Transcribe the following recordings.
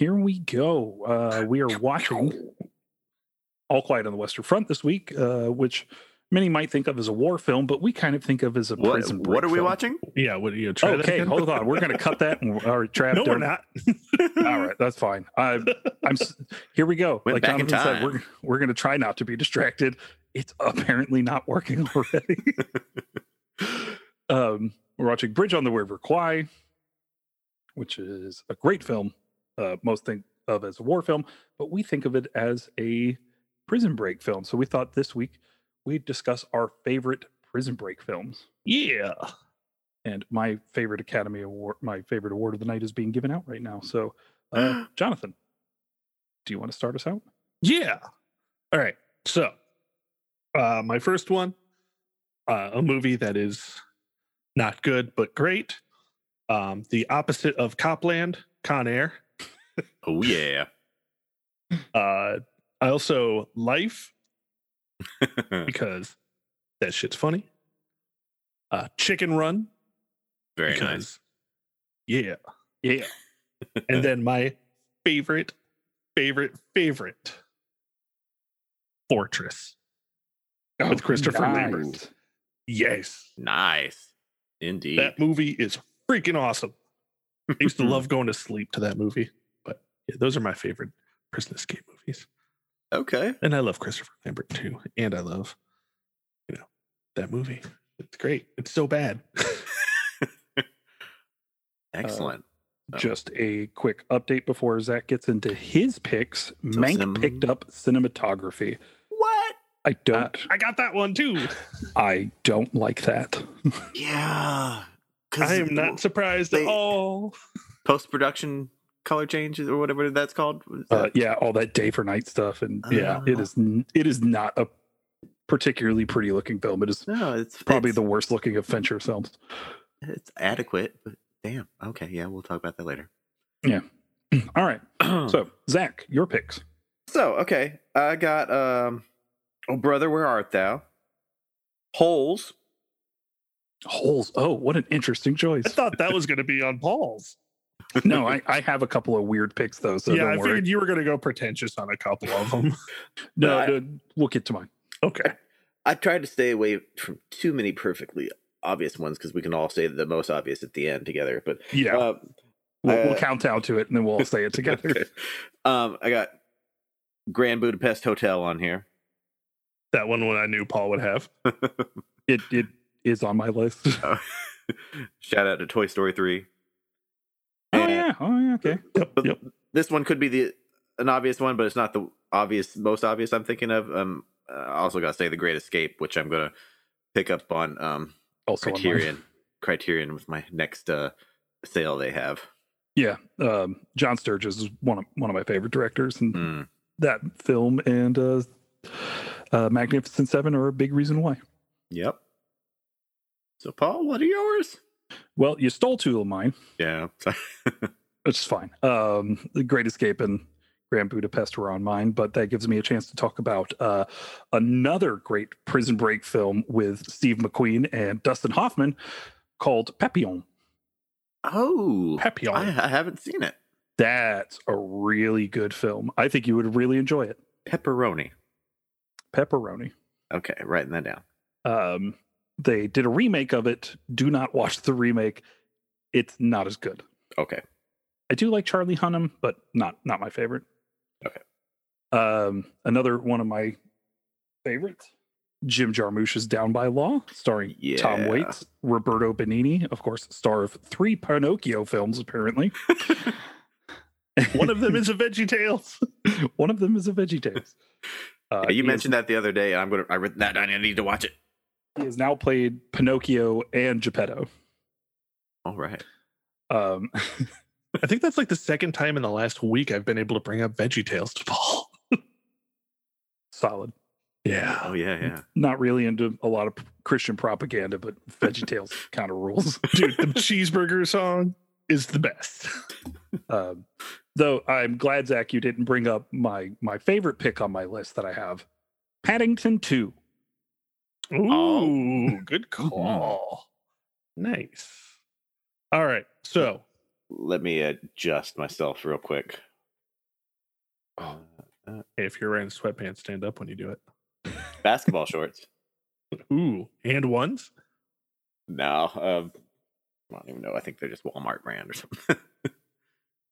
here we go. Uh, we are watching All Quiet on the Western Front this week, uh, which many might think of as a war film, but we kind of think of as a What, prison break what are we film. watching? Yeah, what are you try that Okay, hold on. We're going to cut that. And, all right, Trav. No, we're don't- All right, that's fine. I'm, I'm. Here we go. Went like back Jonathan said, we're we're going to try not to be distracted. It's apparently not working already. um, we're watching Bridge on the River Kwai, which is a great film. Uh, most think of as a war film, but we think of it as a prison break film. So we thought this week we'd discuss our favorite prison break films. Yeah. And my favorite Academy Award, my favorite award of the night, is being given out right now. So, uh, Jonathan, do you want to start us out? Yeah. All right. So, uh, my first one, uh, a movie that is not good but great. Um, the opposite of Copland, Con Air. Oh yeah. Uh, I also Life because that shit's funny. Uh, Chicken Run Very because nice. yeah. Yeah. And then my favorite, favorite, favorite Fortress. With Christopher Lambert. Yes. Nice. Indeed. That movie is freaking awesome. I used to love going to sleep to that movie. But yeah, those are my favorite prison escape movies. Okay. And I love Christopher Lambert too. And I love, you know, that movie. It's great. It's so bad. Excellent. Oh. Just a quick update before Zach gets into his picks. Mank cinem- picked up cinematography. what? I Uh, don't. I got that one too. I don't like that. Yeah. I am not surprised they- at all. post production color changes or whatever that's called. What is Uh, yeah, all that day for night stuff, and yeah, it Oh. is. n- It is not a particularly pretty looking film. It is No, it's probably it's, the worst looking of Fincher films. it's adequate, but damn. Okay, yeah, we'll talk about that later. Yeah. All right. So Zach, your picks. So, okay, I got um Oh brother, where art thou? Holes. Holes. Oh, what an interesting choice. I thought that was going to be on Paul's. No, I, I have a couple of weird picks though. So yeah, I worry. figured you were going to go pretentious on a couple of them. No, I- no, we'll get to mine. okay. I tried to stay away from too many perfectly obvious ones because we can all say the most obvious at the end together. But Yeah. uh, We'll, we'll Uh, count down to it and then we'll all say it together. okay. um, I got Grand Budapest Hotel on here. that one one I knew Paul would have. It it is on my list. Uh, Shout out to Toy Story three. Oh yeah. Okay. Yep. But Yep. this one could be the an obvious one, but it's not the obvious most obvious I'm thinking of. Um, I also got to say the Great Escape, which I'm gonna pick up on um Also on mine. Criterion. Criterion with my next uh sale they have. Yeah. Um, John Sturges is one of one of my favorite directors, and Mm. that film and uh, uh, Magnificent Seven are a big reason why. Yep. So Paul, what are yours? Well, you stole two of mine, Yeah. which is fine. Um, the Great Escape and Grand Budapest were on mine, but that gives me a chance to talk about uh, another great prison break film with Steve McQueen and Dustin Hoffman called Papillon. oh, Papillon. I, I haven't seen it. That's a really good film. I think you would really enjoy it. Pepperoni. Pepperoni. Okay, writing that down. Um, they did a remake of it. Do not watch the remake. It's not as good. Okay. I do like Charlie Hunnam, but not not my favorite. Okay. Um, another one of my favorites, Jim Jarmusch's Down by Law, starring Tom Waits, Roberto Benigni, of course, star of three Pinocchio films. Apparently, one of them is a Veggie Tales. one of them is a Veggie Tales. Uh, Yeah, you mentioned that the other day. I'm gonna. I written that down. I need to watch it. he has now played Pinocchio and Geppetto. All right. Um, I think that's like the second time in the last week I've been able to bring up Veggie Tales to Paul. solid. Yeah. Oh yeah, yeah. Not really into a lot of Christian propaganda, but Veggie Tales kind of rules. Dude, the cheeseburger song is the best. Um, though I'm glad Zach you didn't bring up my my favorite pick on my list that I have, Paddington Two. Ooh, Oh. good call. Nice. All right. So Let me adjust myself real quick. Oh, uh, Hey, if you're wearing sweatpants, stand up when you do it. basketball shorts. Ooh, and ones. No, um, I don't even know. I think they're just Walmart brand or something.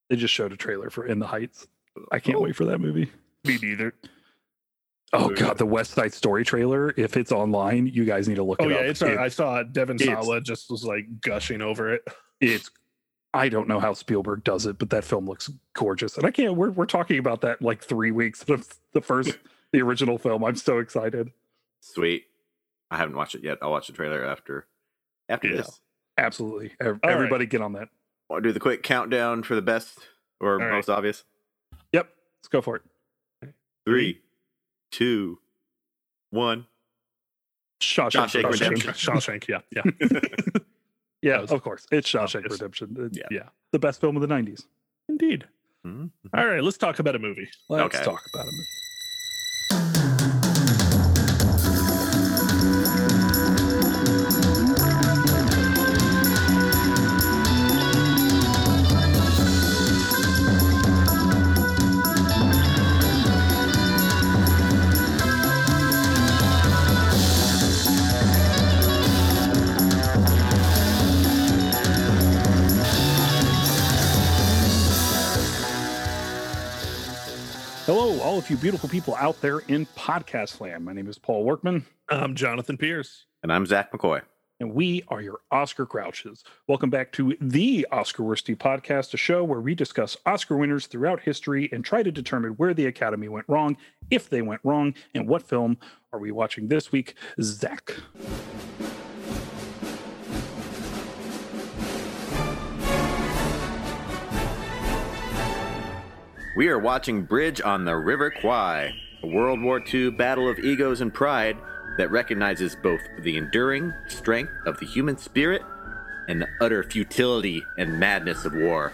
They just showed a trailer for In the Heights. I can't Oh. wait for that movie. Me neither. Oh god, the West Side Story trailer. If it's online, you guys need to look Oh it yeah, up. it's. It- I saw Devin it's- Sawa just was like gushing over it. it's I don't know how Spielberg does it, but that film looks gorgeous. And I can't we're we're talking about that like three weeks of the first the original film. I'm so excited. Sweet. I haven't watched it yet. I'll watch the trailer after after Yeah. this. Absolutely. Ev- All right. Everybody get on that. Want to do the quick countdown for the best or All right. most obvious? Yep. Let's go for it. Three, two, one. Shawshank, Shawshank Redemption. Shawshank. Yeah, yeah, Yeah, was of course. It's Shawshank obvious. Redemption. It's Yeah. yeah. the best film of the 90s. Indeed. Mhm. All right, let's talk about a movie. Let's Okay. talk about it. Hello, beautiful people out there in podcast land. My name is Paul Workman, I'm Jonathan Pierce. And I'm Zach McCoy. and we are your Oscar Grouches. Welcome back to the Oscar Worsty podcast, a show where we discuss Oscar winners throughout history and try to determine where the Academy went wrong, if they went wrong, and what film are we watching this week. Zach. We are watching Bridge on the River Kwai, a World War II battle of egos and pride that recognizes both the enduring strength of the human spirit and the utter futility and madness of war.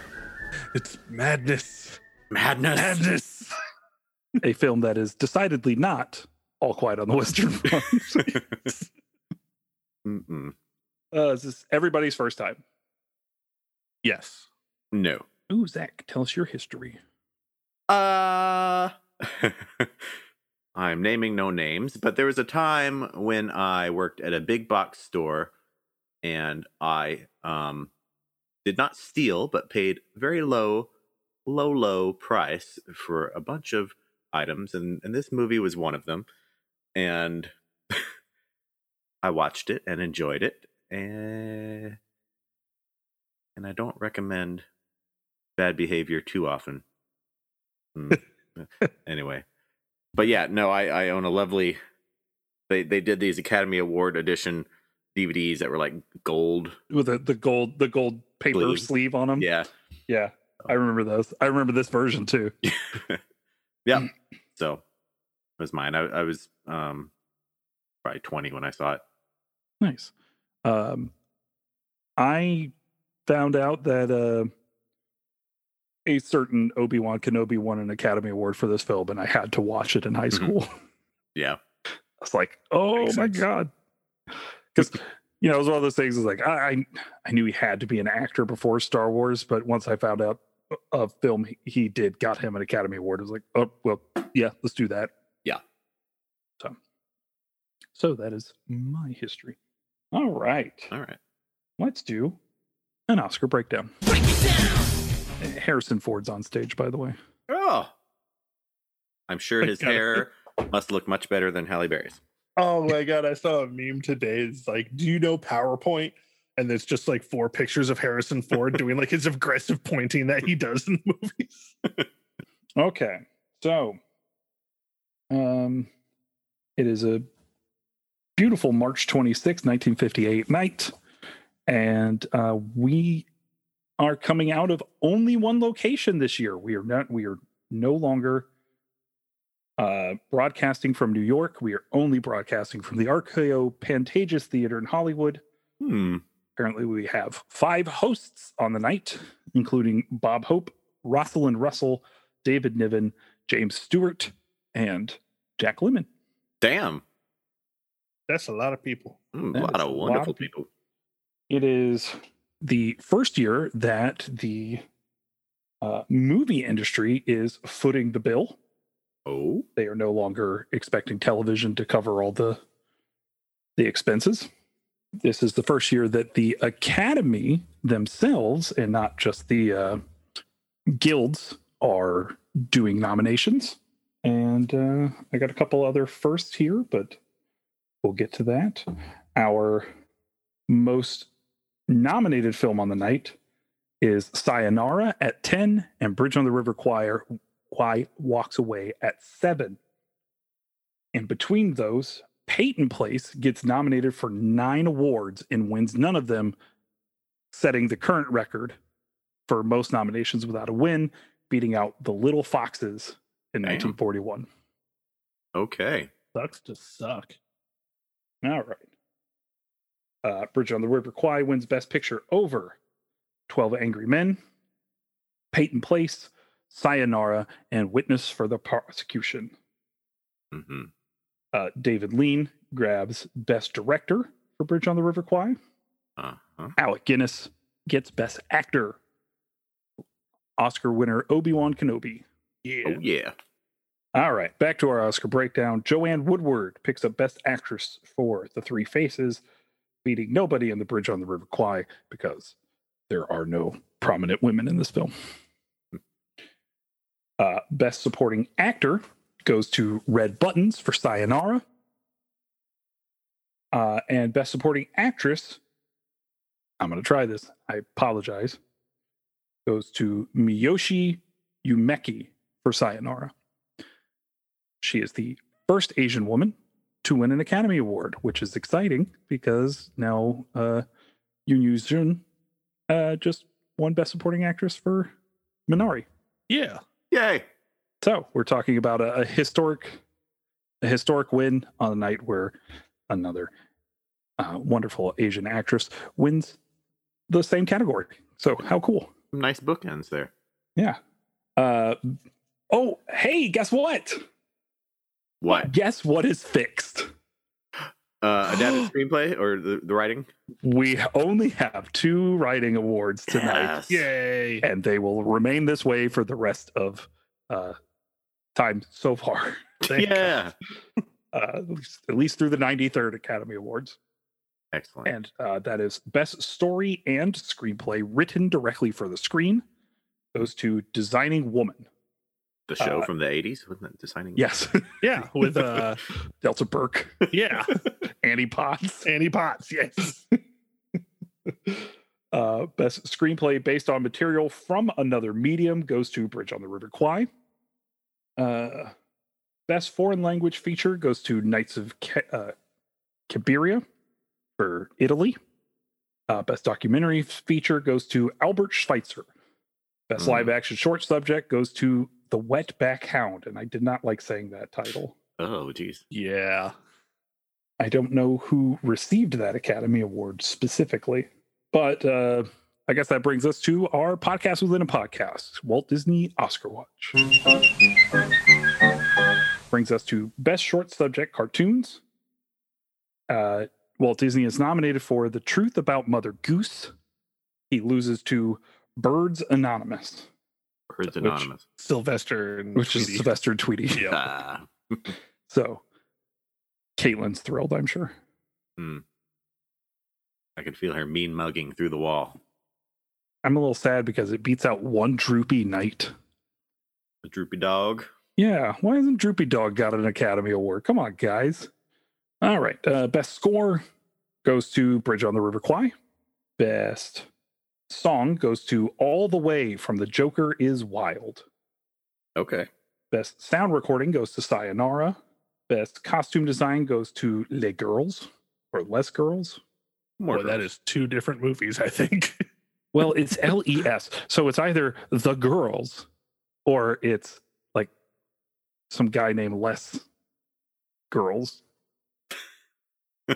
It's madness. Madness! Madness. a film that is decidedly not all quiet on the Western Front. Mm-mm. uh, this everybody's first time. Yes. No. Ooh, Zach, tell us your history. Uh I'm naming no names, but there was a time when I worked at a big box store and I um did not steal but paid very low low low price for a bunch of items and and this movie was one of them and I watched it and enjoyed it and and I don't recommend bad behavior too often. Hmm. anyway, but yeah, no, I I own a lovely. They they did these Academy Award edition DVDs that were like gold. With the, the gold the gold paper Sleeve. sleeve on them. Yeah, Yeah. I remember those. I remember this version too. yeah. So it was mine. I I was um probably twenty when I saw it. Nice. Um, I found out that uh, a certain Obi Wan Kenobi won an Academy Award for this film, and I had to watch it in high Mhm. school. Yeah, I was like, "Oh Makes my sense. god!" Because you know, it was one of those things. Is like I, I I knew he had to be an actor before Star Wars, but once I found out a film he, he did got him an Academy Award, I was like, "Oh well, yeah, let's do that." Yeah. So, so that is my history. All right. all right. let's do an Oscar breakdown. Harrison Ford's on stage, by the way. Oh, I'm sure his hair must look much better than Halle Berry's. Oh my god, I saw a meme today. It's like, do you know PowerPoint? And it's just like four pictures of Harrison Ford doing like his aggressive pointing that he does in the movies. Okay, so um, it is a beautiful March 26, 1958 night, and uh, we are coming out of only one location this year. We are not. We are no longer uh, broadcasting from New York. We are only broadcasting from the RKO Pantages Theater in Hollywood. Hmm. Apparently, we have five hosts on the night, including Bob Hope, Rosalind Russell, David Niven, James Stewart, and Jack Lemmon. Damn. That's a lot of people. That a lot of a lot wonderful of people. It is the first year that the uh, movie industry is footing the bill Oh, They are no longer expecting television to cover all the the expenses. This is the first year that the Academy themselves, and not just the uh, guilds, are doing nominations. And uh, I got a couple other firsts here, but we'll get to that. Our most nominated film on the night is Sayonara at 10 and Bridge on the River Choir Kwai walks away at 7. And between those, Peyton Place gets nominated for 9 awards and wins none of them, setting the current record for most nominations without a win, beating out The Little Foxes in Damn. 1941. okay. Sucks to suck. All right. Uh, Bridge on the River Kwai wins Best Picture over 12 Angry Men, Peyton Place, Sayonara, and Witness for the Prosecution. hmm Uh, David Lean grabs Best Director for Bridge on the River Kwai. Uh-huh. Alec Guinness gets Best Actor. Oscar winner Obi Wan Kenobi. Yeah. Oh yeah. All right, back to our Oscar breakdown. Joanne Woodward picks up Best Actress for The Three Faces, beating nobody in The Bridge on the River Kwai because there are no prominent women in this film. Uh, Best Supporting Actor goes to Red Buttons for Sayonara. Uh, and Best Supporting Actress, I'm going to try this. I apologize. Goes to Miyoshi Umeki for Sayonara. She is the first Asian woman to win an Academy Award, which is exciting because now uh, Youn Yuh-jung uh, just won Best Supporting Actress for Minari. Yeah. Yay. So we're talking about a, a historic, a historic win on a night where another uh, wonderful Asian actress wins the same category. So how cool! Some nice bookends there. Yeah. Uh, oh, hey, guess what? What? Guess what is fixed? Uh, adapted screenplay or the, the writing? We only have two writing awards tonight, Yes. Yay. and they will remain this way for the rest of uh, time so far. Yeah. Uh, at, least, at least through the 93rd Academy Awards. Excellent. And uh, that is Best Story and Screenplay written directly for the screen goes to Designing Woman. The show uh, from the 80s, wasn't it? Designing. Yes, Yeah. With uh Delta Burke, yeah. Annie Potts. Annie Potts, yes. Uh, best screenplay based on material from another medium goes to Bridge on the River Kwai. Uh, best foreign language feature goes to Nights of Ke- uh, Cabiria for Italy. Uh, best documentary feature goes to Albert Schweitzer. Best Hmm. live action short subject goes to The Wetback Hound, and I did not like saying that title. Oh, geez. Yeah. I don't know who received that Academy Award specifically, but uh, I guess that brings us to our podcast within a podcast Walt Disney Oscar Watch. Brings us to Best Short Subject Cartoons. Uh, Walt Disney is nominated for The Truth About Mother Goose. He loses to Birds Anonymous, Birds Which- Anonymous. Sylvester and which is Tweety. Sylvester Tweety. Yeah. Ah. So Caitlin's thrilled, I'm sure. I can feel her mean mugging through the wall. I'm a little sad because it beats out one droopy knight. The droopy dog. Yeah, why hasn't Droopy Dog got an Academy Award? Come on, guys. All right, uh, best score goes to Bridge on the River Kwai. Best song goes to All the Way from The Joker is Wild. Okay. Best sound recording goes to Sayonara. Best costume design goes to Les Girls or Les Girls. More Boy, that is two different movies, I think. Well, it's L E S. So it's either The Girls or it's like some guy named Les Girls.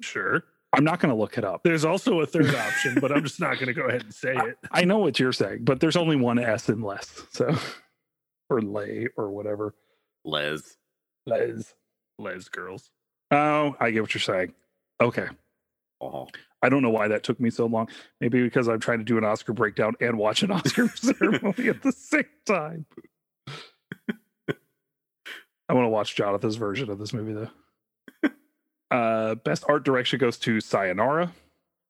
sure. I'm not going to look it up. There's also a third option, but I'm just not going to go ahead and say it. I know what you're saying, but there's only one S in Les. So, or lay or whatever. Les. Les. Les girls. Oh, I get what you're saying. Okay. Oh. I don't know why that took me so long. Maybe because I'm trying to do an Oscar breakdown and watch an Oscar ceremony at the same time. I want to watch Jonathan's version of this movie though. Uh, best art direction goes to Sayonara.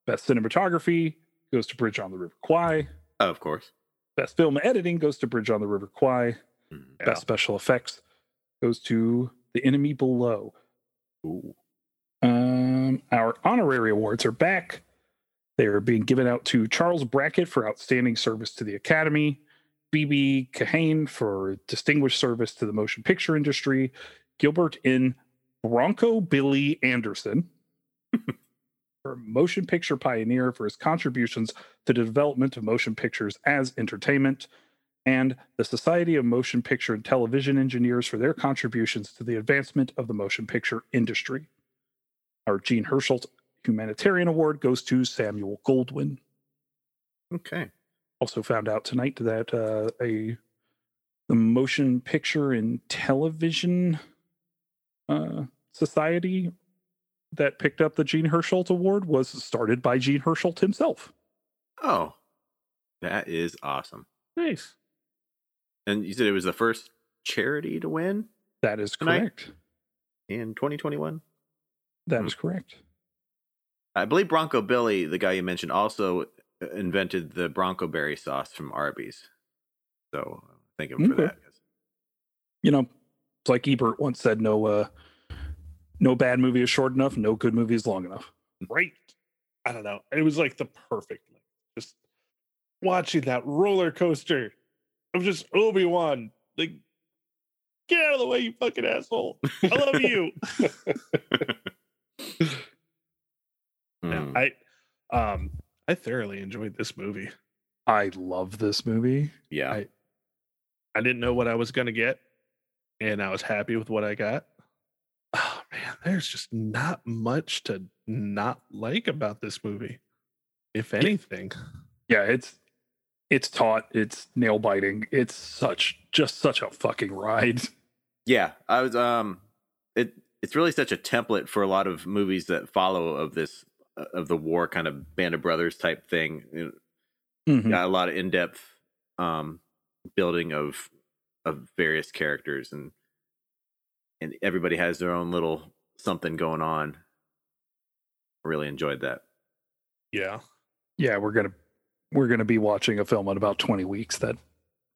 Best cinematography goes to Bridge on the River Kwai. of course. Best film editing goes to Bridge on the River Kwai. Mm. Yeah. Best special effects goes to The Enemy Below. Ooh. Um, our honorary awards are back. They are being given out to Charles Brackett for outstanding service to the Academy, BB Kahane for distinguished service to the motion picture industry, Gilbert N. Bronco Billy Anderson for motion picture pioneer for his contributions to the development of motion pictures as entertainment, and the Society of Motion Picture and Television Engineers for their contributions to the advancement of the motion picture industry. Our Jean Hersholt Humanitarian Award goes to Samuel Goldwyn. Okay. Also found out tonight that uh, a the Motion Picture and Television uh, Society that picked up the Jean Hersholt Award was started by Jean Hersholt himself. Oh, that is awesome. Nice. And you said it was the first charity to win That is correct. in 2021. That Hmm. is correct. I believe Bronco Billy, the guy you mentioned, also uh, invented the Bronco Berry sauce from Arby's. So thank him for that. You know, it's like Ebert once said, no uh no bad movie is short enough, no good movie is long enough. Right. I don't know. It was like the perfect length. Just watching that roller coaster of just Obi Wan. Like, get out of the way, you fucking asshole. I love you. Yeah, Hmm. I um I thoroughly enjoyed this movie. I love this movie. yeah. I- I didn't know what I was gonna get, and I was happy with what I got. Man, there's just not much to not like about this movie. If anything. Yeah, it's it's taut, it's nail biting, it's such just such a fucking ride. Yeah, I was um it it's really such a template for a lot of movies that follow of this uh, of the war kind of band of brothers type thing. You know, Mhm. Got a lot of in-depth um building of of various characters and and everybody has their own little something going on. I really enjoyed that. Yeah. Yeah, we're gonna we're gonna be watching a film in about 20 weeks that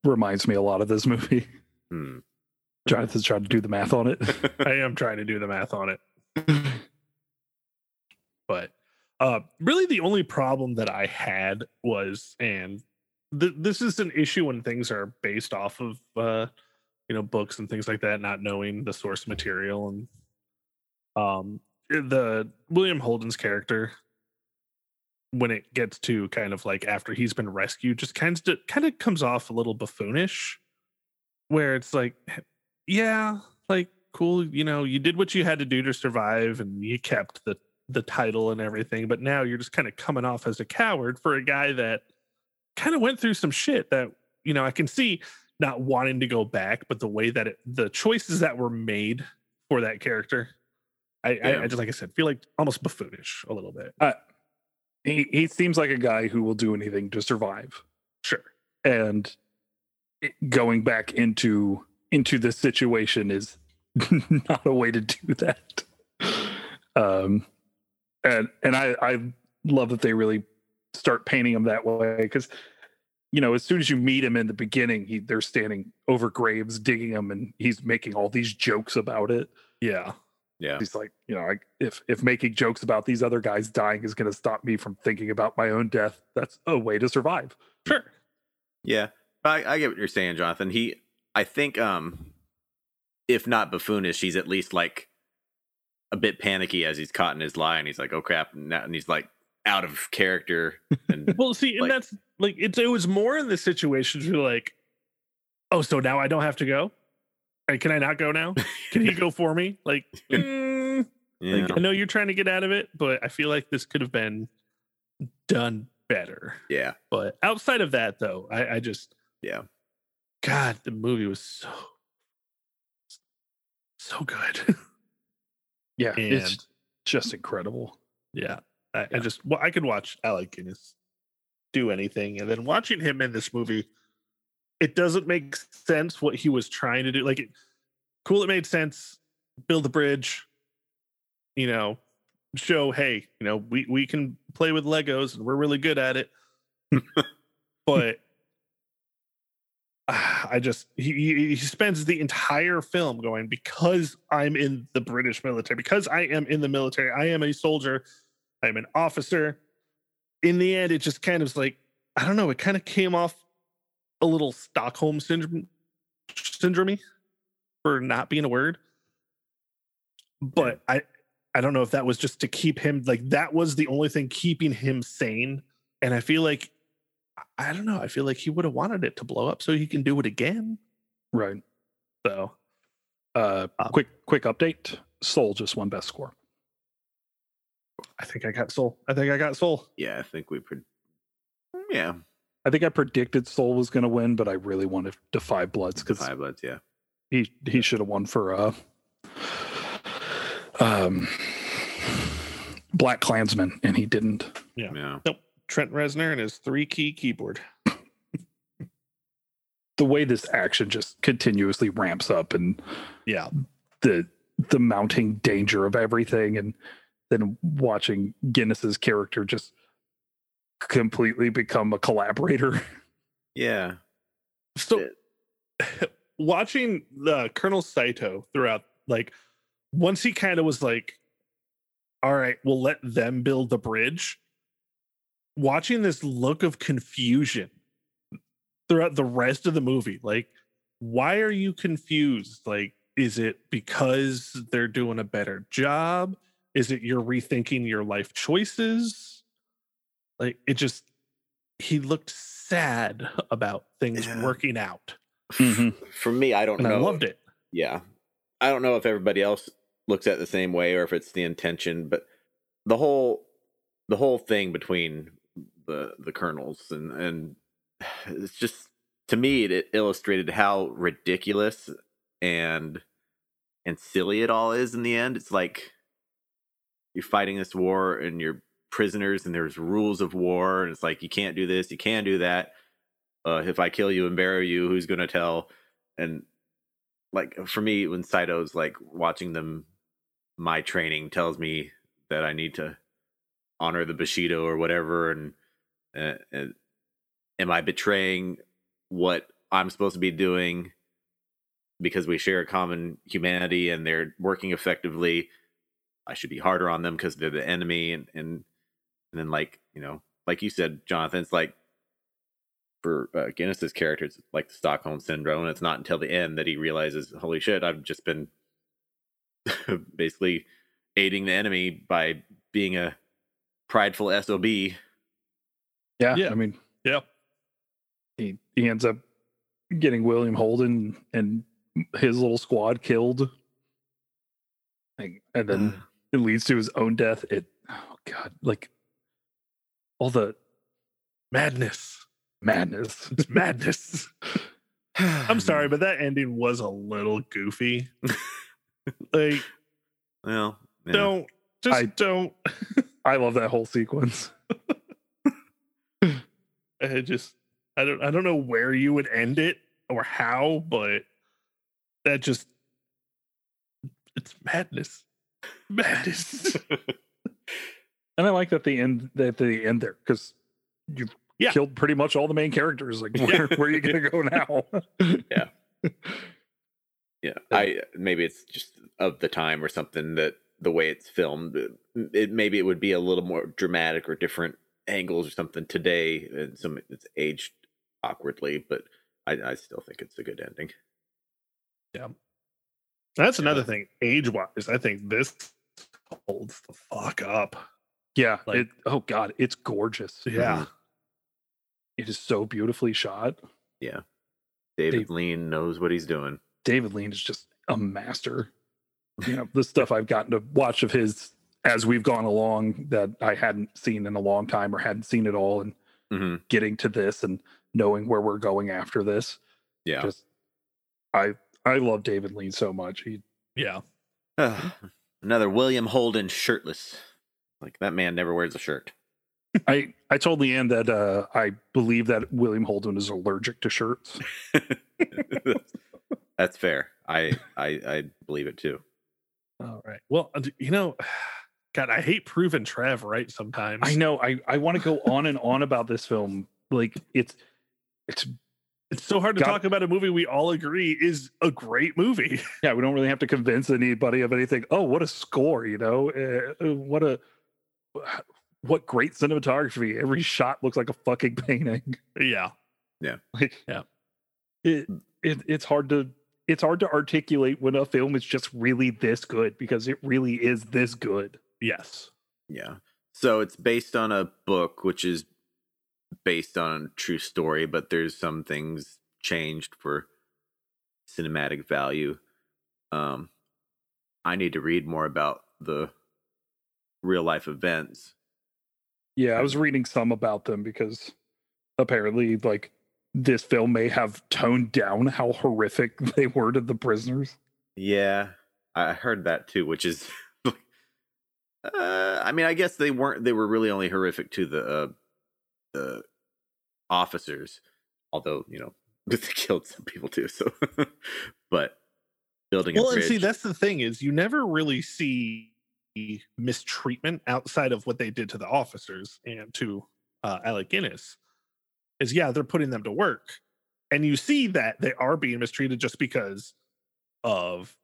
reminds me a lot of this movie. Hmm. Jonathan's trying to do the math on it. I am trying to do the math on it. but uh really the only problem that i had was and th- this is an issue when things are based off of uh you know books and things like that not knowing the source material and um the william holden's character when it gets to kind of like after he's been rescued just kind of kind of comes off a little buffoonish where it's like yeah like cool you know you did what you had to do to survive and you kept the the title and everything but now you're just kind of coming off as a coward for a guy that kind of went through some shit that you know i can see not wanting to go back but the way that it the choices that were made for that character i I, Yeah. I just like i said feel like almost buffoonish a little bit he he seems like a guy who will do anything to survive. sure And it- going back into into this situation is not a way to do that. Um and and I I love that they really start painting him that way because you know as soon as you meet him in the beginning he they're standing over graves digging him, and he's making all these jokes about it yeah Yeah. he's like you know I, if if making jokes about these other guys dying is going to stop me from thinking about my own death that's a way to survive sure Yeah, I, I get what you're saying, Jonathan. He, I think, um, if not buffoonish, he's at least like a bit panicky as he's caught in his lie, and he's like, "Oh crap!" And, that, and he's like out of character. And Well, see, and Like- that's like it's it was more in the situations where like, oh, so now I don't have to go. Like, can I not go now? Can he go for me? Like, mm, yeah, like, I know you're trying to get out of it, but I feel like this could have been done better. yeah, But outside of that, though, I, I just, Yeah. God, the movie was so, so good. yeah and it's just incredible yeah, I, I just, well, I could watch Alec Guinness do anything, and then watching him in this movie, it doesn't make sense what he was trying to do. Like, it, cool. It made sense. Build the bridge. You know, show hey, you know, we we can play with Legos and we're really good at it. but I just he, he spends the entire film going because I'm in the British military because I am in the military. I am a soldier. I'm an officer. In the end, it just kind of was like I don't know. It kind of came off a little Stockholm syndrome syndrome for not being a word. But I I don't know if that was just to keep him like that was the only thing keeping him sane. And I feel like I don't know. I feel like he would have wanted it to blow up so he can do it again. Right. So, uh, um, quick quick update. Soul just won best score. I think I got Soul. I think I got Soul. Yeah, I think we. Pre- yeah, I think I predicted Soul was going to win, but I really wanted to Da 5 Bloods because Da 5 Bloods. Yeah, he he should have won for uh um BlacKkKlansman, and he didn't. Yeah. yeah. Nope. Trent Reznor and his three key keyboard. the way this action just continuously ramps up and yeah, the the mounting danger of everything and then watching Guinness's character just completely become a collaborator. Yeah. So watching the Colonel Saito throughout like once he kind of was like all right, we'll let them build the bridge watching this look of confusion throughout the rest of the movie. Like, why are you confused? Like, is it because they're doing a better job? Is it you're rethinking your life choices? Like, it just, he looked sad about things yeah. working out. Mm-hmm. For me, I don't and know. I loved it. Yeah. I don't know if everybody else looks at the same way or if it's the intention, but the whole the whole thing between the the colonels and and it's just to me it, it illustrated how ridiculous and and silly it all is in the end it's like you're fighting this war and you're prisoners and there's rules of war and it's like you can't do this you can't do that uh, if i kill you and bury you who's going to tell and like for me when saito's like watching them my training tells me that i need to honor the bushido or whatever and uh, am I betraying what I'm supposed to be doing because we share a common humanity and they're working effectively? I should be harder on them because they're the enemy, and and and then like you know, like you said, Jonathan, it's like for uh, Guinness's character, it's like the Stockholm syndrome, and it's not until the end that he realizes, holy shit, I've just been basically aiding the enemy by being a prideful sob yeah, yeah. I mean, yeah. He he ends up getting William Holden and his little squad killed, and, and then uh, it leads to his own death. It oh god, like all the madness, madness, it's madness. I'm sorry, but that ending was a little goofy. like, well, yeah. don't just I, don't. I love that whole sequence. I just I don't I don't know where you would end it or how, but that just it's madness. Madness. And I like that the end that the end there because you've yeah. killed pretty much all the main characters. Like where, yeah. where are you gonna go now? yeah. Yeah. I maybe it's just of the time or something that the way it's filmed. Uh, it maybe it would be a little more dramatic or different angles or something today, and some it's aged awkwardly, but I, I still think it's a good ending. Yeah, that's another thing. Age wise, I think this holds the fuck up. Yeah. Like, it, oh god, it's gorgeous. Yeah. It is so beautifully shot. Yeah. David Dave, Lean knows what he's doing. David Lean is just a master. You know, the stuff I've gotten to watch of his as we've gone along that I hadn't seen in a long time or hadn't seen at all and mm-hmm. getting to this and knowing where we're going after this. Yeah. Just I I love David Lean so much. He Yeah. Uh, another William Holden shirtless. Like that man never wears a shirt. I I told Leanne that uh I believe that William Holden is allergic to shirts. That's fair. I I I believe it too. All right. Well, uh, you know, God, I hate proven Trev. Right? Sometimes I know. I I want to go on and on about this film. Like it's it's it's so hard to Got- talk about a movie we all agree is a great movie. yeah. We don't really have to convince anybody of anything. Oh, what a score! You know, uh, what a what great cinematography. Every shot looks like a fucking painting. yeah. Like Yeah. it, it it's hard to it's hard to articulate when a film is just really this good because it really is this good. Yes. Yeah. So it's based on a book, which is based on a true story, but there's some things changed for cinematic value. Um, I need to read more about the real life events. Yeah, I was reading some about them because apparently, like, this film may have toned down how horrific they were to the prisoners. Yeah, I heard that too, which is. Uh, I mean, I guess they weren't. They were really only horrific to the uh, the officers, although you know they killed some people too. So, but building a Well, and see, that's the thing is you never really see mistreatment outside of what they did to the officers and to uh, Alec Guinness. Is yeah, they're putting them to work, and you see that they are being mistreated just because of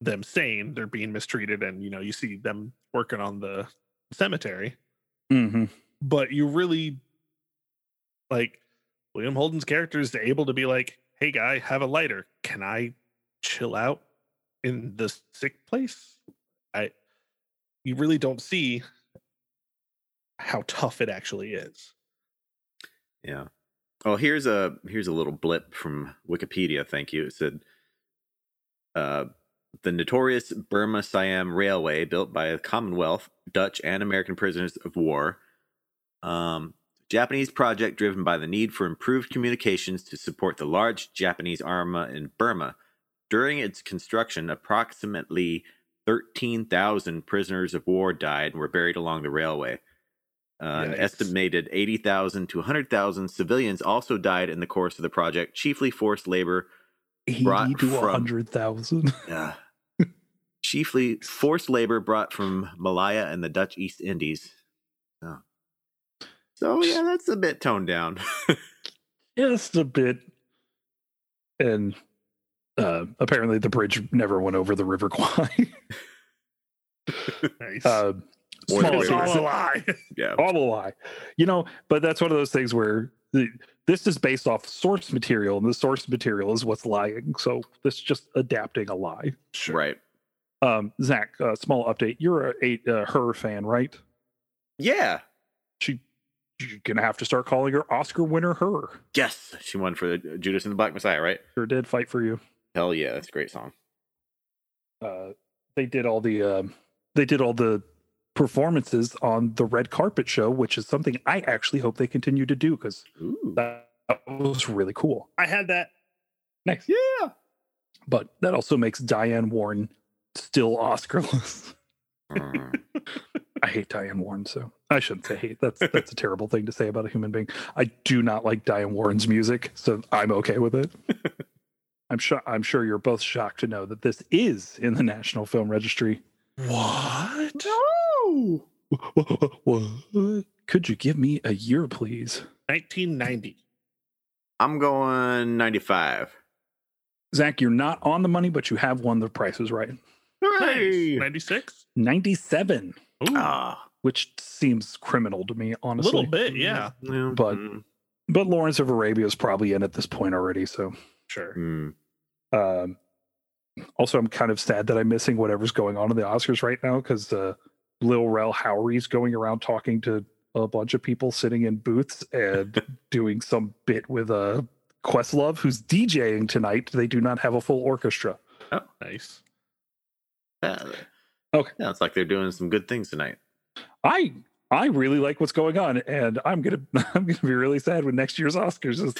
them saying they're being mistreated, and you know you see them working on the cemetery, Mm-hmm. but you really like William Holden's character is able to be like, "Hey, guy, have a lighter. Can I chill out in this sick place?" You really don't see how tough it actually is. Yeah. Oh, here's a here's a little blip from Wikipedia. Thank you. It said, uh, "The notorious Burma Siam Railway, built by the Commonwealth, Dutch, and American prisoners of war, um, Japanese project driven by the need for improved communications to support the large Japanese army in Burma. During its construction, approximately 13,000 prisoners of war died and were buried along the railway." Uh, an estimated 80,000 to 100,000 civilians also died in the course of the project, chiefly forced labor. Eighty Brought to from- a hundred thousand. Uh, chiefly forced labor brought from Malaya and the Dutch East Indies. Oh. so yeah, that's a bit toned down. Just a bit. And uh, apparently, the bridge never went over the River Kwai. Nice. uh, small the it's all a lie. yeah. all a lie you know but that's one of those things where the, this is based off source material and the source material is what's lying so this is just adapting a lie Right. um zach uh, small update you're a, a uh, H.E.R. fan right Yeah. she you're gonna have to start calling her oscar winner H.E.R. Yes. She won for the Judas and the Black Messiah, right? sure did fight for you Hell yeah. That's a great song. uh they did all the um they did all the performances on the red carpet show which is something i actually hope they continue to do because Ooh. that was really cool I had that. Next, Yeah. but that also makes Diane Warren still Oscarless. Mm. I hate Diane Warren, so I shouldn't say hate. That's that's a terrible thing to say about a human being. I do not like Diane Warren's music, so I'm okay with it. I'm sure I'm sure you're both shocked to know that this is in the National Film Registry. What? no. What? Could you give me a year, please? 1990. I'm going 95. Zach, you're not on the money, but you have won the prices right. Hooray! Nice. 96. 97, Ooh, Ah. which seems criminal to me, honestly. a little bit, yeah. Yeah. But- Mm. But Lawrence of Arabia is probably in at this point already, so Sure. Mm. Um, also, I'm kind of sad that I'm missing whatever's going on in the Oscars right now because uh, Lil Rel Howery's going around talking to a bunch of people sitting in booths and doing some bit with a uh, Questlove, who's DJing tonight. They do not have a full orchestra. Oh, nice. Yeah. Okay. Sounds like they're doing some good things tonight. I I really like what's going on, and I'm gonna I'm gonna be really sad when next year's Oscars is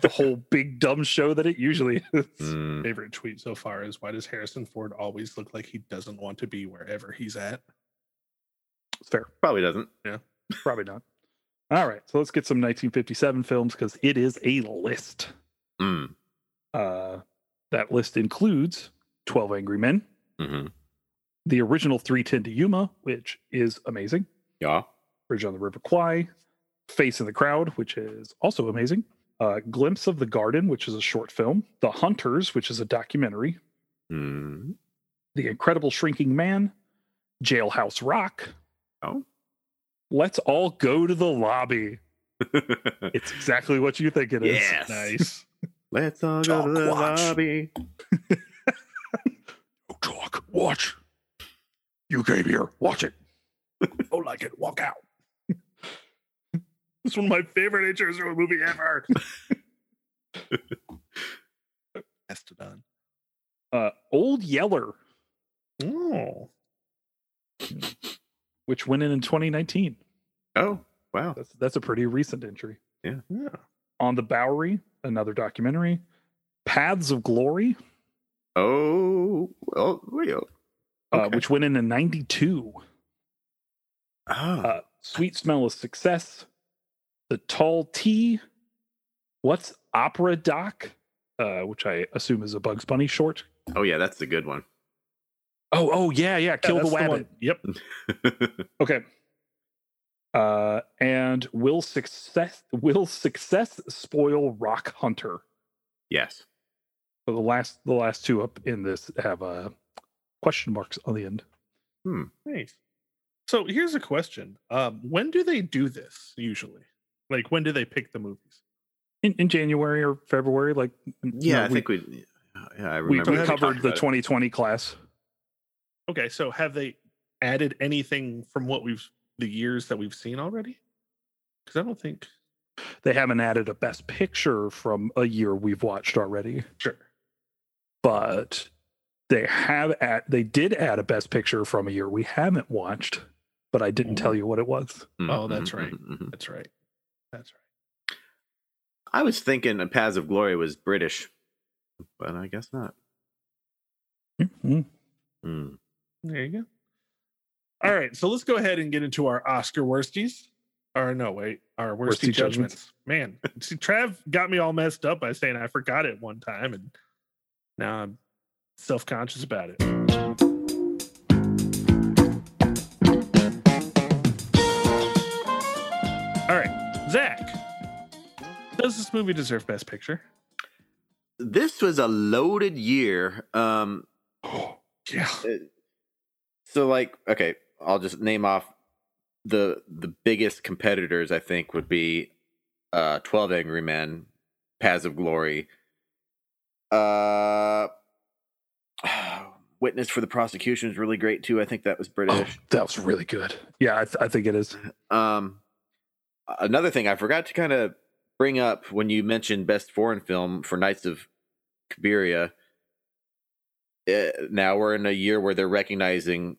the whole big dumb show that it usually is. Mm. Favorite tweet so far is why does Harrison Ford always look like he doesn't want to be wherever he's at? It's fair. Probably doesn't. Yeah. Probably not. All right, so let's get some 1957 films because it is a list. Mm. Uh, that list includes 12 Angry Men, hmm the original 310 to Yuma, which is amazing, Yeah. Bridge on the River Kwai, Face in the Crowd, which is also amazing, uh, Glimpse of the Garden, which is a short film, The Hunters, which is a documentary, Mm. The Incredible Shrinking Man, Jailhouse Rock. Oh. Let's all go to the lobby. It's exactly what you think it is. Yes. Nice. Let's all go to the Talk, watch. lobby. Talk, watch. You came here, watch it. Don't like it, walk out. it's one of my favorite intros to a movie ever. Mastodon. Uh, Old Yeller, Oh. which went in in 2019. Oh, wow. That's that's a pretty recent entry. Yeah. Yeah. On the Bowery, another documentary. Paths of Glory, Oh, well, oh, uh, Okay. which went in in 92. Ah, Uh, Sweet Smell of Success, The Tall T, What's Opera Doc, uh, which I assume is a Bugs Bunny short. oh, yeah, that's the good one. Oh, oh yeah, yeah, Kill Yeah, the that's Wabbit. one- Yep. Okay. Uh, and will success will success spoil Rock Hunter? yes. So the last the last two up in this have uh question marks on the end. Hmm. Nice. So here's a question. Um, when do they do this usually? Like when do they pick the movies? In, in January or February, like Yeah, no, I we, think we. Yeah, I remember. we have covered the about it. 2020 class. Okay, so have they added anything from what we've the years that we've seen already? Because I don't think They haven't added a best picture from a year we've watched already, sure. but they have at they did add a best picture from a year we haven't watched, but I didn't tell you what it was. Mhm, Oh, that's mhm, right. mhm, mhm. That's right. That's right. I was thinking a Paths of Glory was British, but I guess not. Mhm. Hmm. There you go. All right, so let's go ahead and get into our Oscar worsties. Or no, wait, our worsty, Worsty judgments. judgments. Man, see, Trav got me all messed up by saying I forgot it one time, and now I'm self conscious about it. Does this movie deserve Best Picture? This was a loaded year. Um, Yeah. uh, so like, okay, I'll just name off the the biggest competitors. I think would be uh, Twelve Angry Men, Paths of Glory, uh, Witness for the Prosecution is really great too. I think that was Oh, British. that was really good. Yeah, I, th- I think it is. Um, another thing I forgot to kind of bring up when you mentioned best foreign film for Nights of Cabiria. Uh, now we're in a year where they're recognizing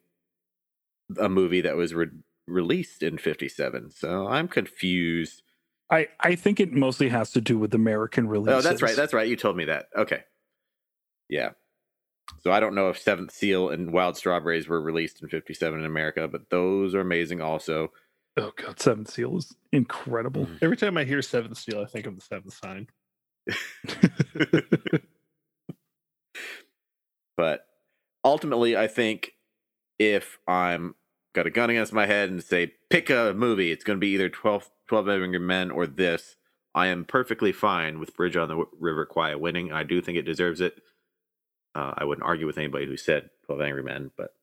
a movie that was re- released in 57. So I'm confused. I, I think it mostly has to do with American releases. Oh, that's right. That's right. You told me that. Okay. Yeah. So I don't know if Seventh Seal and Wild Strawberries were released in 57 in America, but those are amazing also. Oh god, Seven Seal is incredible. Mm. Every time I hear Seventh Seal, I think of the Seventh Sign. but ultimately i think if i'm got a gun against my head and say pick a movie it's going to be either 12 12 angry men or this i am perfectly fine with bridge on the river Kwai winning i do think it deserves it uh, i wouldn't argue with anybody who said 12 angry men but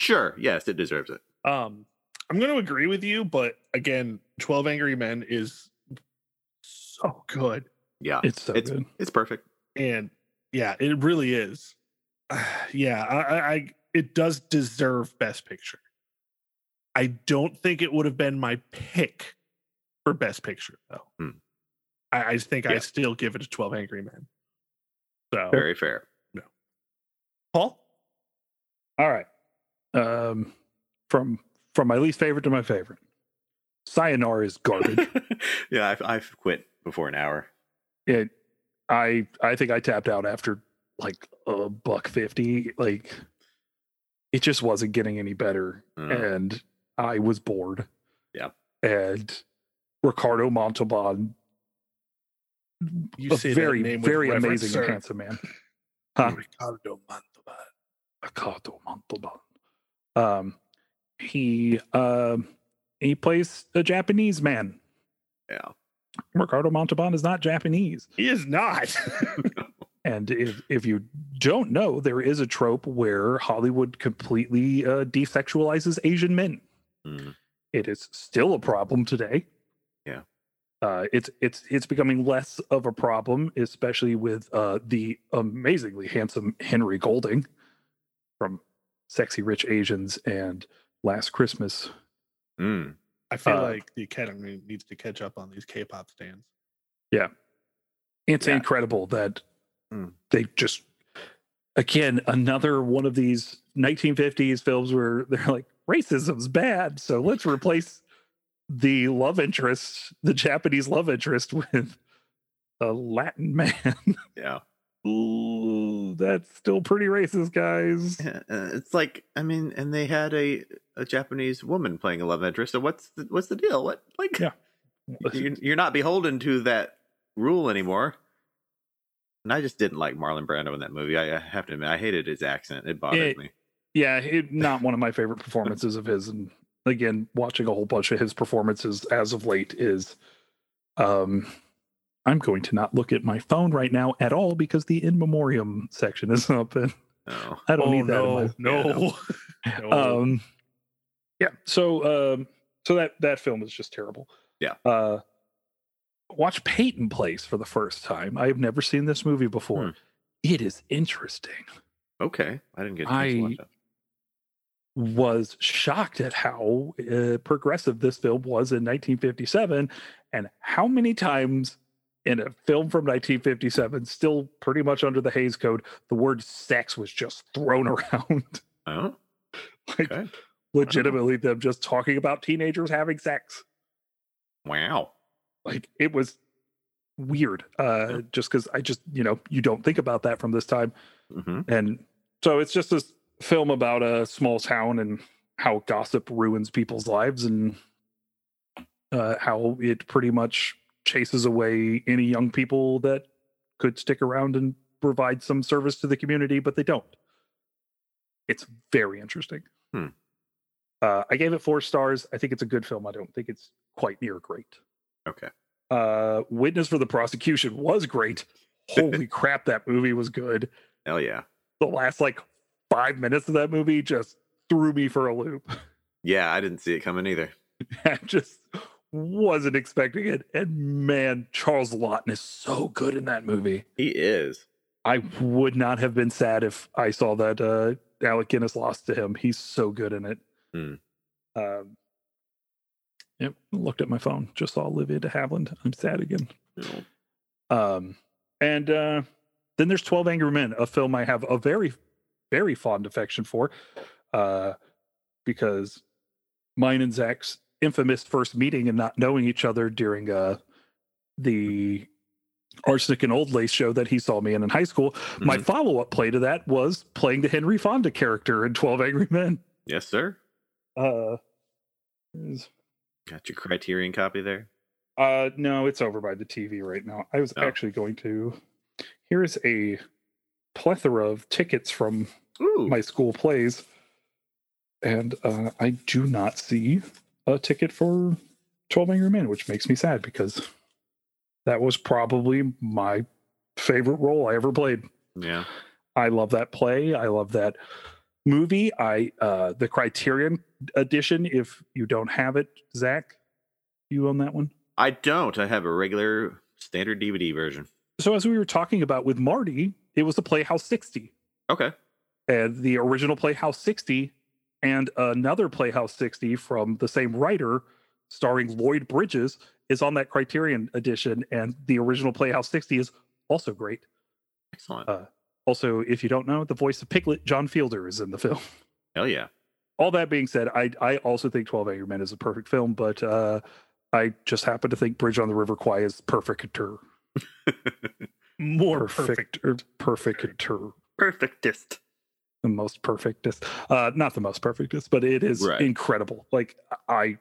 sure yes it deserves it Um, I'm going to agree with you, but again, Twelve Angry Men is so good, yeah it's so It's- good. it's perfect and yeah, it really is. yeah, I, I, I, it does deserve Best Picture. I don't think it would have been my pick for Best Picture though. Hmm. I, I think I still give it to Twelve Angry Men. So, very fair No. Paul, All right. Um, from from my least favorite to my favorite. Sayonara is garbage. yeah I've, I've quit before an hour it, I I think I tapped out after like a buck fifty. Like it just wasn't getting any better, Mm. and I was bored. Yeah. And Ricardo Montalban, you a say very name very amazing sir. and handsome man. Huh? Ricardo Montalban. Ricardo Montalban. Um, he um he plays a Japanese man. Yeah. Ricardo Montalban is not Japanese. He is not. And if if you don't know, there is a trope where Hollywood completely uh, desexualizes Asian men. Mm. It is still a problem today. Yeah. Uh, it's it's it's becoming less of a problem, especially with uh, the amazingly handsome Henry Golding from Sexy Rich Asians and Last Christmas. Mm. I feel Uh, like the Academy needs to catch up on these K-pop stands. Yeah, it's Yeah. incredible that Mm. they just again another one of these 1950s films where they're like racism's bad, so let's replace the love interest, the Japanese love interest, with a Latin man. Yeah. Ooh, that's still pretty racist, guys. Yeah, uh, It's like I mean, and they had a, a Japanese woman playing a love interest. So what's the, what's the deal? What like Yeah. you're, you're not beholden to that rule anymore. And I just didn't like Marlon Brando in that movie. I, I have to admit, I hated his accent. It bothered It- me. Yeah, it, not one of my favorite performances of his. And again, watching a whole bunch of his performances as of late is, um, I'm going to not look at my phone right now at all because the in memoriam section is up, and No. I don't oh need that. no, in no, Yeah, no. um, yeah. So, um, so that that film is just terrible. Yeah. Uh, watch Peyton Place for the first time. I have never seen this movie before. Hmm. It is interesting. Okay, I didn't get a to watch I- was shocked at how uh, progressive this film was in 1957 and how many times in a film from 1957 still pretty much under the Hays code the word sex was just thrown around Oh, like okay. legitimately them just talking about teenagers having sex Wow. like it was weird uh Yeah. just cuz I just you know you don't think about that from this time hmm and so it's just this film about a small town and how gossip ruins people's lives and uh, how it pretty much chases away any young people that could stick around and provide some service to the community but they don't it's very interesting Hmm. uh, i gave it four stars i think it's a good film i don't think it's quite near great Okay. uh, witness for the prosecution was great holy crap that movie was good Hell yeah. the last like five minutes of that movie just threw me for a loop. Yeah, I didn't see it coming either. Just wasn't expecting it. And man, Charles Laughton is so good in that movie. He is. I would not have been sad if I saw that uh, Alec Guinness lost to him. He's so good in it. Hmm. Um, yep, looked at my phone, just saw Olivia de Havilland. I'm sad again. No. Um, and uh, then there's 12 Angry Men, a film I have a very, very fond affection for, uh, because mine and Zach's infamous first meeting and not knowing each other during uh, the Arsenic and Old Lace show that he saw me in in high school. My Mhm. follow up play to that was playing the Henry Fonda character in 12 Angry Men. Yes, sir. Uh, is- Got your Criterion copy there. Uh, no, it's over by the TV right now. I was Oh. actually going to. Here's a plethora of tickets from Ooh. my school plays, and uh, I do not see a ticket for Twelve Angry Men, which makes me sad because that was probably my favorite role I ever played. yeah. I love that play. I love that movie. I uh the Criterion edition. If you don't have it, Zach, you own that one. I don't. I have a regular standard DVD version. So as we were talking about with Marty, it was the Playhouse 60 Okay. and the original Playhouse 60 and another Playhouse 60 from the same writer starring Lloyd Bridges is on that Criterion edition and the original Playhouse 60 is also great. Excellent. Uh, Also, if you don't know, the voice of Piglet, John Fiedler is in the film. Hell yeah. All that being said, I I also think 12 Angry Men is a perfect film, but uh I just happen to think Bridge on the River Kwai is perfecter. More Perfect, perfect. perfecter. Perfectist. The most perfectest uh not the most perfectest but it is Right. incredible like i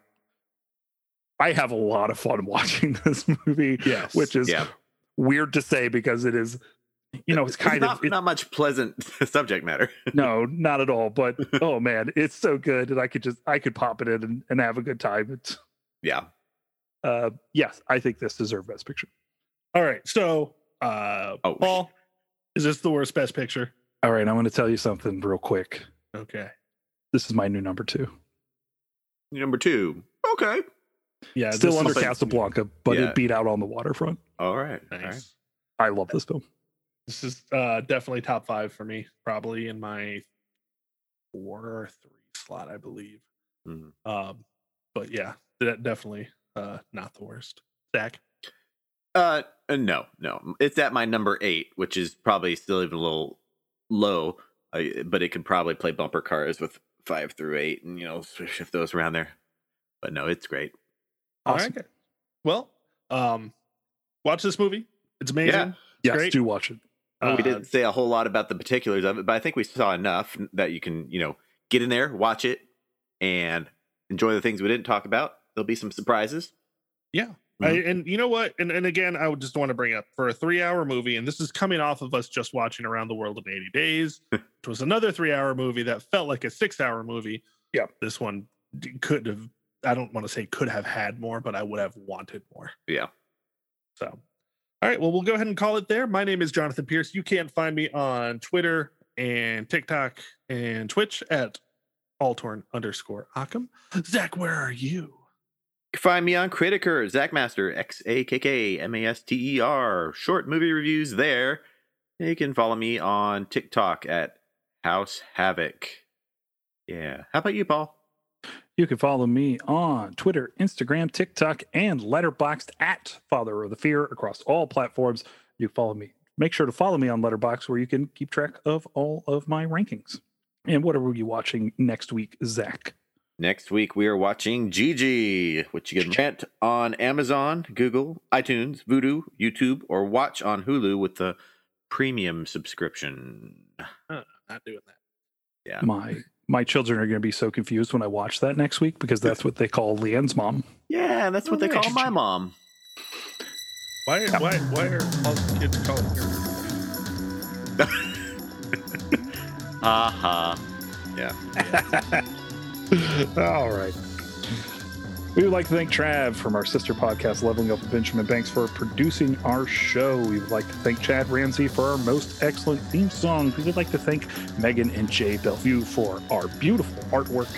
i have a lot of fun watching this movie Yes. which is Yeah. weird to say because it is you know, it's kind not, of it- not much pleasant subject matter. no, not at all. But oh man, it's so good, and I could just I could pop it in and, and have a good time. It's yeah. uh, yes, I think this deserved Best Picture. All right. So, uh, Oh. Paul, is this the worst best picture? All right, I'm going to tell you something real quick. Okay. This is my new number two. Number two. Okay. Yeah. Still this under is- Casablanca, but Yeah. it beat out on the waterfront. All right. All right. I love this film. This is uh, definitely top five for me, probably in my four or three slot, I believe. Mhm. Um, but yeah, that definitely uh, not the worst. Zach, Uh, uh, no, no. It's at my number eight, which is probably still even a little low, uh, but it could probably play bumper cars with five through eight and, you know, shift those around there. But no, it's great. Awesome. All right. Well, um, watch this movie. It's amazing. Yeah. It's Yes, great. do watch it. Uh, we didn't say a whole lot about the particulars of it, but I think we saw enough that you can, you know, get in there, watch it, and enjoy the things we didn't talk about. There'll be some surprises. Yeah. I, mm-hmm. and you know what? And, and again, I would just want to bring up for a three hour movie, and this is coming off of us just watching Around the World in 80 Days, which was another three hour movie that felt like a six hour movie. Yeah. This one could have, I don't want to say could have had more, but I would have wanted more. Yeah. So, all right. Well, we'll go ahead and call it there. My name is Jonathan Pierce. You can find me on Twitter and TikTok and Twitch at Altorn underscore Occam. Zach, where are you? Can find me on Criticker, Zachmaster, X A K K M A S T E R. Short movie reviews there. You can follow me on TikTok at House Havoc. Yeah. How about you, Paul? You can follow me on Twitter, Instagram, TikTok, and Letterboxd at Father of the Fear across all platforms. You follow me. Make sure to follow me on Letterboxd where you can keep track of all of my rankings. And what are we watching next week, Zach? Next week we are watching Gigi, which you can rent on Amazon, Google, iTunes, Vudu, YouTube, or watch on Hulu with the premium subscription. Huh, not doing that. Yeah. My my children are going to be so confused when I watch that next week because that's what they call Leanne's mom. Yeah, that's what they call my mom. Why? Why? Why are all the kids calling her? Uh-huh. Aha. All right. We would like to thank Trav from our sister podcast, Leveling Up with Benjamin Banks, for producing our show. We would like to thank Chad Ramsey for our most excellent theme song. We would like to thank Megan and Jay Bellevue for our beautiful artwork.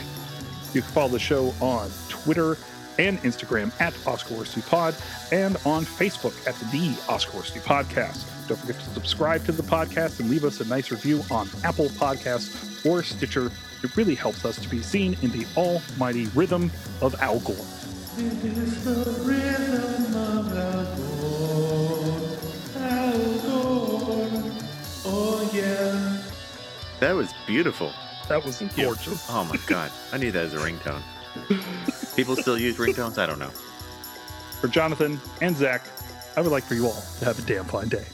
You can follow the show on Twitter and Instagram at Oscar Worsty Pod and on Facebook at the Oscar Worsty Podcast. Don't forget to subscribe to the podcast and leave us a nice review on Apple Podcasts or Stitcher. It really helps us to be seen in the almighty rhythm of Al Gore. That was beautiful. That was you. gorgeous. Oh my god. I need that as a ringtone. People still use ringtones? I don't know. For Jonathan and Zach, I would like for you all to have a damn fine day.